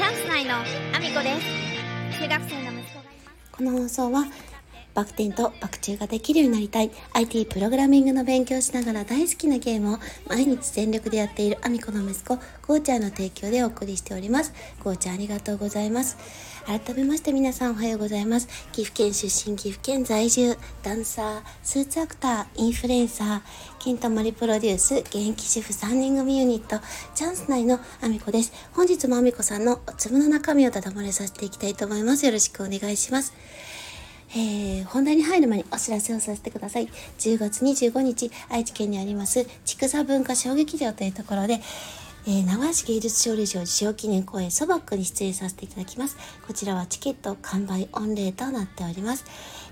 チャンス内のアミコです。中学生の息子がこの放送はバク転とバク宙ができるようになりたい。IT プログラミングの勉強しながら大好きなゲームを毎日全力でやっているアミコの息子ゴーちゃんの提供でお送りしております。ゴーちゃんありがとうございます。改めまして皆さんおはようございます。岐阜県出身岐阜県在住。ダンサースーツアクターインフルエンサー金と森プロデュース現役主婦3人組ユニット。チャンス内のアミコです。本日もアミコさんのお粒の中身をただ漏れさせていきたいと思います。よろしくお願いします。えー、本題に入る前にお知らせをさせてください。10月25日、愛知県にあります、畜産文化衝撃場というところで、えー、名古屋市芸術少女賞受賞記念公演ソバックに出演させていただきます。こちらはチケット完売御礼となっております。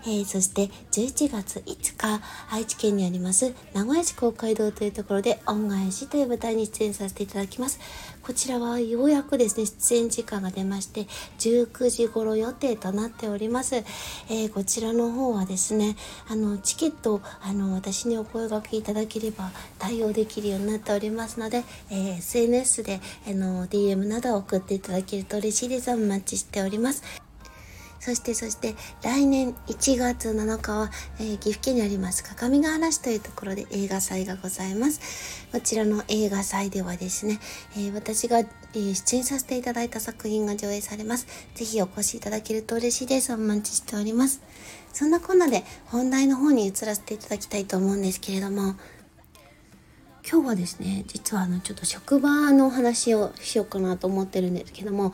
えー、そして11月5日、愛知県にあります名古屋市公会堂というところで恩返しという舞台に出演させていただきます。こちらはようやくですね、出演時間が出まして、19時頃予定となっております。えー、こちらの方はですね、あの、チケット、あの、私にお声掛けいただければ対応できるようになっておりますので、えー、SNS で、あの、DM などを送っていただけると嬉しいです。お待ちしております。そしてそして来年1月7日は、えー、岐阜県にあります各務原市というところで映画祭がございます。こちらの映画祭ではですね、えー、私が、えー、出演させていただいた作品が上映されます。ぜひお越しいただけると嬉しいです。お待ちしております。そんなこんなで本題の方に移らせていただきたいと思うんですけれども、今日はですね、実はあのちょっと職場の話をしようかなと思ってるんですけども、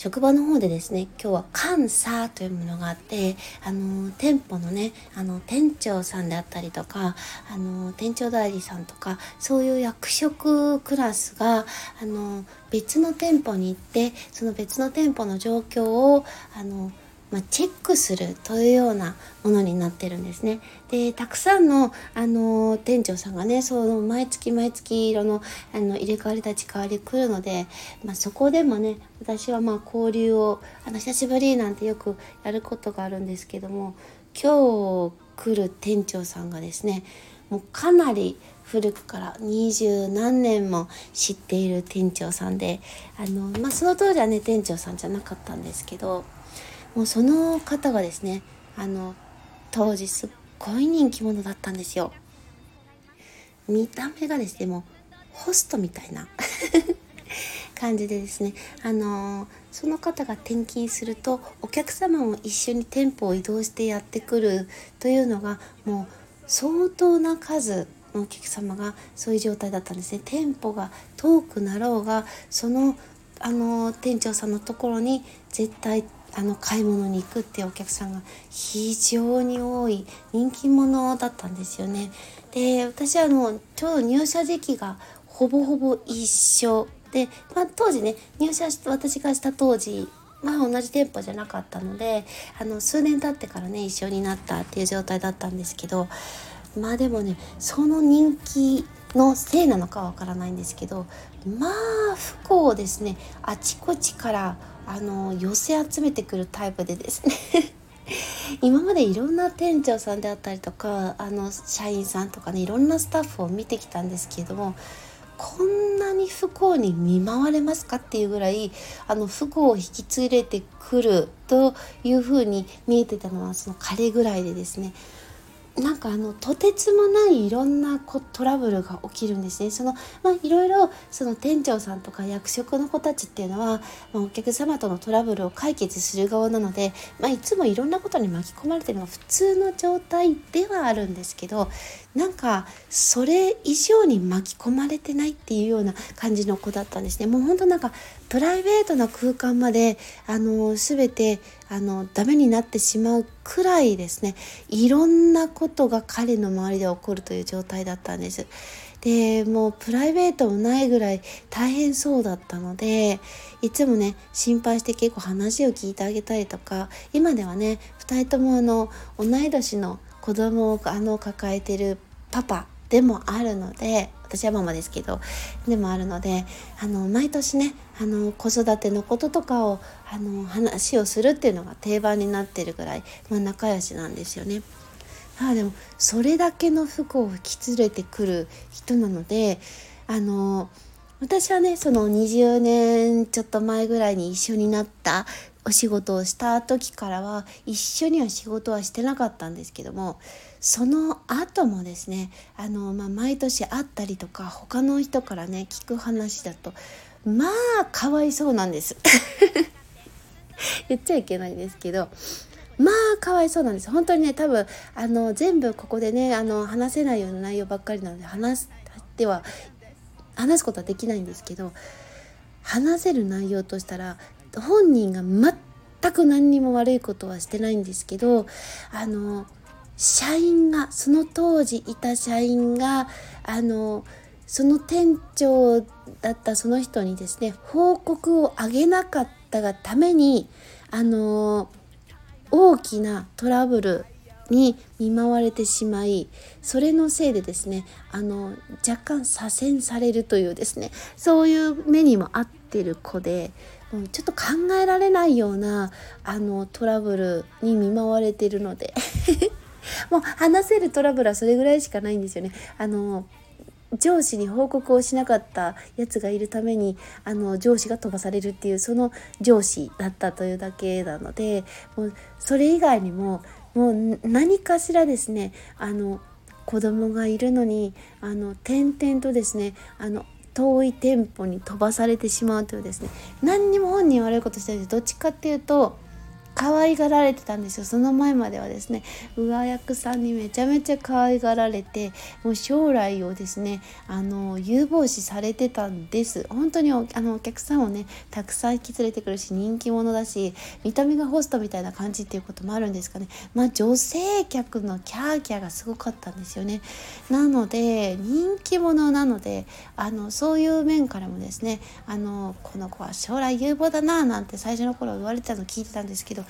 職場の方でですね今日は監査というものがあってあの店舗のねあの店長さんであったりとかあの店長代理さんとかそういう役職クラスがあの別の店舗に行ってその別の店舗の状況をあのまあ、チェックするというようなものになってるんですね。でたくさんの、あの店長さんがねその毎月毎月色のあの入れ替わり立ち替わり来るので、まあ、そこでもね私はまあ交流をあの久しぶりなんてよくやることがあるんですけども今日来る店長さんがですねもうかなり古くから二十何年も知っている店長さんであの、まあ、その当時はね店長さんじゃなかったんですけどもうその方がですねあの当時すっごい人気者だったんですよ。見た目がですねもうホストみたいな 感じでですねあのその方が転勤するとお客様も一緒に店舗を移動してやってくるというのがもう相当な数のお客様がそういう状態だったんですね。店舗が遠くなろうがそのあの店長さんのところに絶対あの買い物に行くっていうお客さんが非常に多い人気者だったんですよね。で私はもうちょうど入社時期がほぼほぼ一緒で、まあ、当時ね入社し私がした当時まあ同じ店舗じゃなかったのであの数年経ってからね一緒になったっていう状態だったんですけどまあでもねその人気のせいなのかわからないんですけどまあ不幸ですねあちこちからあの寄せ集めてくるタイプでですね。今までいろんな店長さんであったりとかあの社員さんとかねいろんなスタッフを見てきたんですけれどもこんなに不幸に見舞われますかっていうぐらいあの不幸を引き連れてくるというふうに見えてたのはその彼ぐらいでですね。なんかあのとてつもないいろんなこトラブルが起きるんですね。そのまあいろいろその店長さんとか役職の子たちっていうのは、まあ、お客様とのトラブルを解決する側なので、まあ、いつもいろんなことに巻き込まれてるのは普通の状態ではあるんですけどなんかそれ以上に巻き込まれてないっていうような感じの子だったんですね。もう本当なんかプライベートな空間まであの全てあのダメになってしまうくらいですねいろんなことが彼の周りで起こるという状態だったんです。でもうプライベートもないぐらい大変そうだったのでいつもね心配して結構話を聞いてあげたりとか今ではね2人ともあの同い年の子供をあの抱えてるパパでもあるので私はママですけどでもあるのであの毎年ねあの子育てのこととかをあの話をするっていうのが定番になってるぐらい、まあ、仲良しなんですよね。あでもそれだけの不幸を引き連れてくる人なのであの私はねその20年ちょっと前ぐらいに一緒になったお仕事をした時からは一緒には仕事はしてなかったんですけどもその後もですねあの、まあ、毎年会ったりとか他の人からね聞く話だとまあかわいそうなんです。言っちゃいけないんですけどまあかわいそうなんです。本当にね多分あの全部ここでねあの話せないような内容ばっかりなので話しては話すことはできないんですけど話せる内容としたら本人が全く何にも悪いことはしてないんですけどあの社員がその当時いた社員があのその店長だったその人にですね報告をあげなかったがためにあの大きなトラブルに見舞われてしまいそれのせいでですねあの若干左遷されるというですねそういう目にも合ってる子でもうちょっと考えられないようなあのトラブルに見舞われてるので もう話せるトラブルはそれぐらいしかないんですよね。あの上司に報告をしなかったやつがいるためにあの上司が飛ばされるっていうその上司だったというだけなのでもうそれ以外にももう何かしらですねあの子供がいるのにあの点々とですねあの遠い店舗に飛ばされてしまうというですね何にも本人悪いことしてないどっちかっていうと可愛がられてたんですよ。その前まではですね上役さんにめちゃめちゃ可愛がられてもう将来をですねあの有望視されてたんです。本当にあのお客さんをねたくさん引き連れてくるし人気者だし見た目がホストみたいな感じっていうこともあるんですかね。まあ女性客のキャーキャーがすごかったんですよね。なので人気者なのであのそういう面からもですねあのこの子は将来有望だななんて最初の頃言われてたの聞いてたんですけど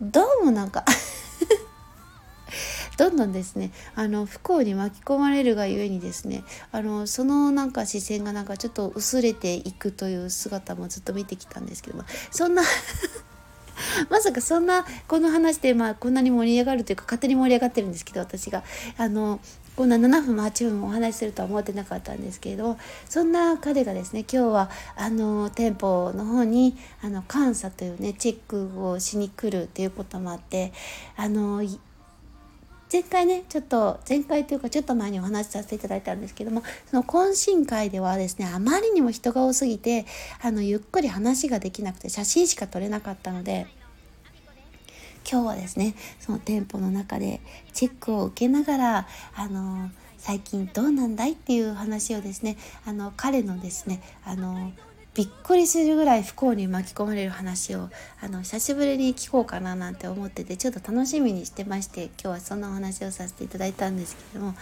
どうもなんか どんどんですね。あの不幸に巻き込まれるがゆえにですねあのそのなんか視線がなんかちょっと薄れていくという姿もずっと見てきたんですけどもそんな まさかそんなこの話でまあこんなに盛り上がるというか勝手に盛り上がってるんですけど私が。あのこんな7分も8分もお話しするとは思ってなかったんですけれどそんな彼がですね今日はあの店舗の方にあの監査というねチェックをしに来るっていうこともあってあの前回ねちょっと前回というかちょっと前にお話しさせていただいたんですけどもその懇親会ではですねあまりにも人が多すぎてあのゆっくり話ができなくて写真しか撮れなかったので今日はですねその店舗の中でチェックを受けながらあの最近どうなんだいっていう話をですねあの彼のですねあのびっくりするぐらい不幸に巻き込まれる話をあの久しぶりに聞こうかななんて思っててちょっと楽しみにしてまして今日はそんなお話をさせていただいたんですけども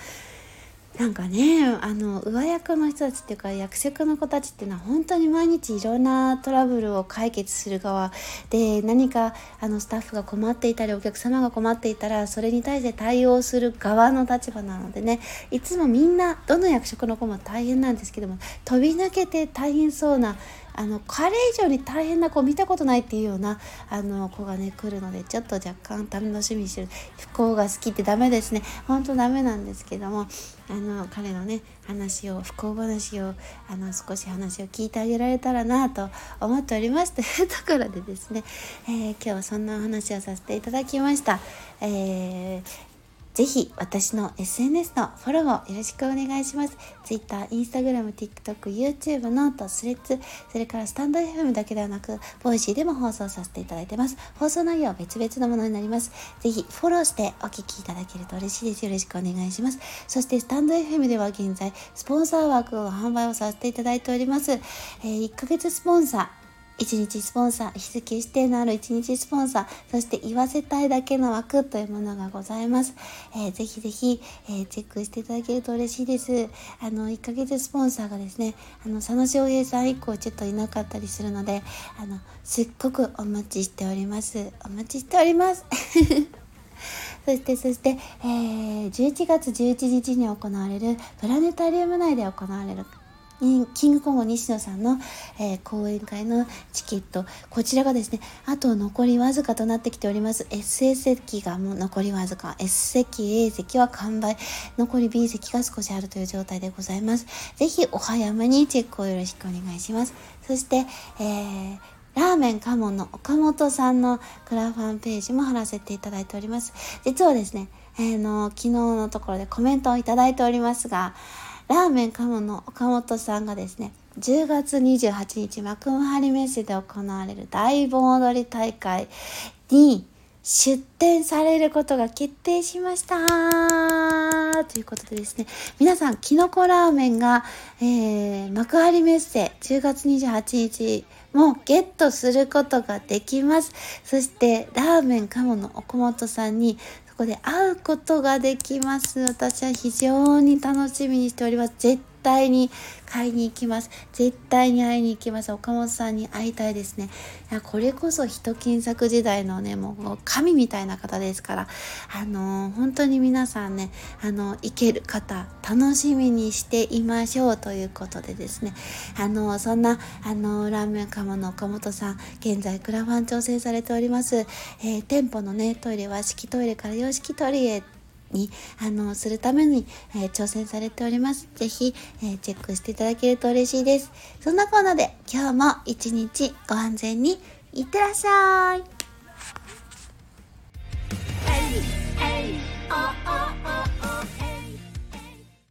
なんかねあの上役の人たちっていうか役職の子たちっていうのは本当に毎日いろんなトラブルを解決する側で何かあのスタッフが困っていたりお客様が困っていたらそれに対して対応する側の立場なのでねいつもみんなどの役職の子も大変なんですけども飛び抜けて大変そうなあの彼以上に大変な子見たことないっていうようなあの子がね来るのでちょっと若干楽しみにしてる不幸が好きってダメですねほんとダメなんですけどもあの彼のね話を不幸話をあの少し話を聞いてあげられたらなと思っておりますというところでですね、えー、今日はそんなお話をさせていただきました。えーぜひ私の SNS のフォローをよろしくお願いします。Twitter、Instagram、TikTok、YouTube、ノート、スレッズ、それからスタンド FM だけではなく、ボイシーでも放送させていただいてます。放送内容は別々のものになります。ぜひフォローしてお聴きいただけると嬉しいです。よろしくお願いします。そしてスタンド FM では現在、スポンサー枠を販売をさせていただいております。えー、1ヶ月スポンサー、1日スポンサー、日付指定のある1日スポンサー、そして言わせたいだけの枠というものがございます。えー、ぜひぜひ、えー、チェックしていただけると嬉しいです。あの、1ヶ月スポンサーがですね、あの、佐野翔平さん以降ちょっといなかったりするので、あの、すっごくお待ちしております。お待ちしております。そして、そして、えー、11月11日に行われるプラネタリウム内で行われるキングコング西野さんの、えー、講演会のチケット、こちらがですね、あと残りわずかとなってきております。S 席がもう残りわずか。S 席、A 席は完売。残り B 席が少しあるという状態でございます。ぜひお早めにチェックをよろしくお願いします。そして、えーラーメンカモンの岡本さんのクラファンページも貼らせていただいております。実はですね、えー、の昨日のところでコメントをいただいておりますが、ラーメンカモの岡本さんがですね、10月28日、幕張メッセで行われる大盆踊り大会に出展されることが決定しましたということでですね、皆さん、きのこラーメンが、えー、幕張メッセ10月28日もゲットすることができます。そして、ラーメンカモの岡本さんにここで会うことができます。私は非常に楽しみにしております。絶対に買いに行きます。絶対に会いに行きます。岡本さんに会いたいですね。いやこれこそ人金作時代のね、もう神みたいな方ですから、あのー、本当に皆さんね、あの、行ける方、楽しみにしていましょうということでですね、あのー、そんな、あのラーメンカモの岡本さん、現在クラファン調整されております。え店舗のね、トイレ、和式トイレから洋式トイレにあのするために、えー、挑戦されております。ぜひ、えー、チェックしていただけると嬉しいです。そんなコーナーで今日も一日ご安全にいってらっしゃい。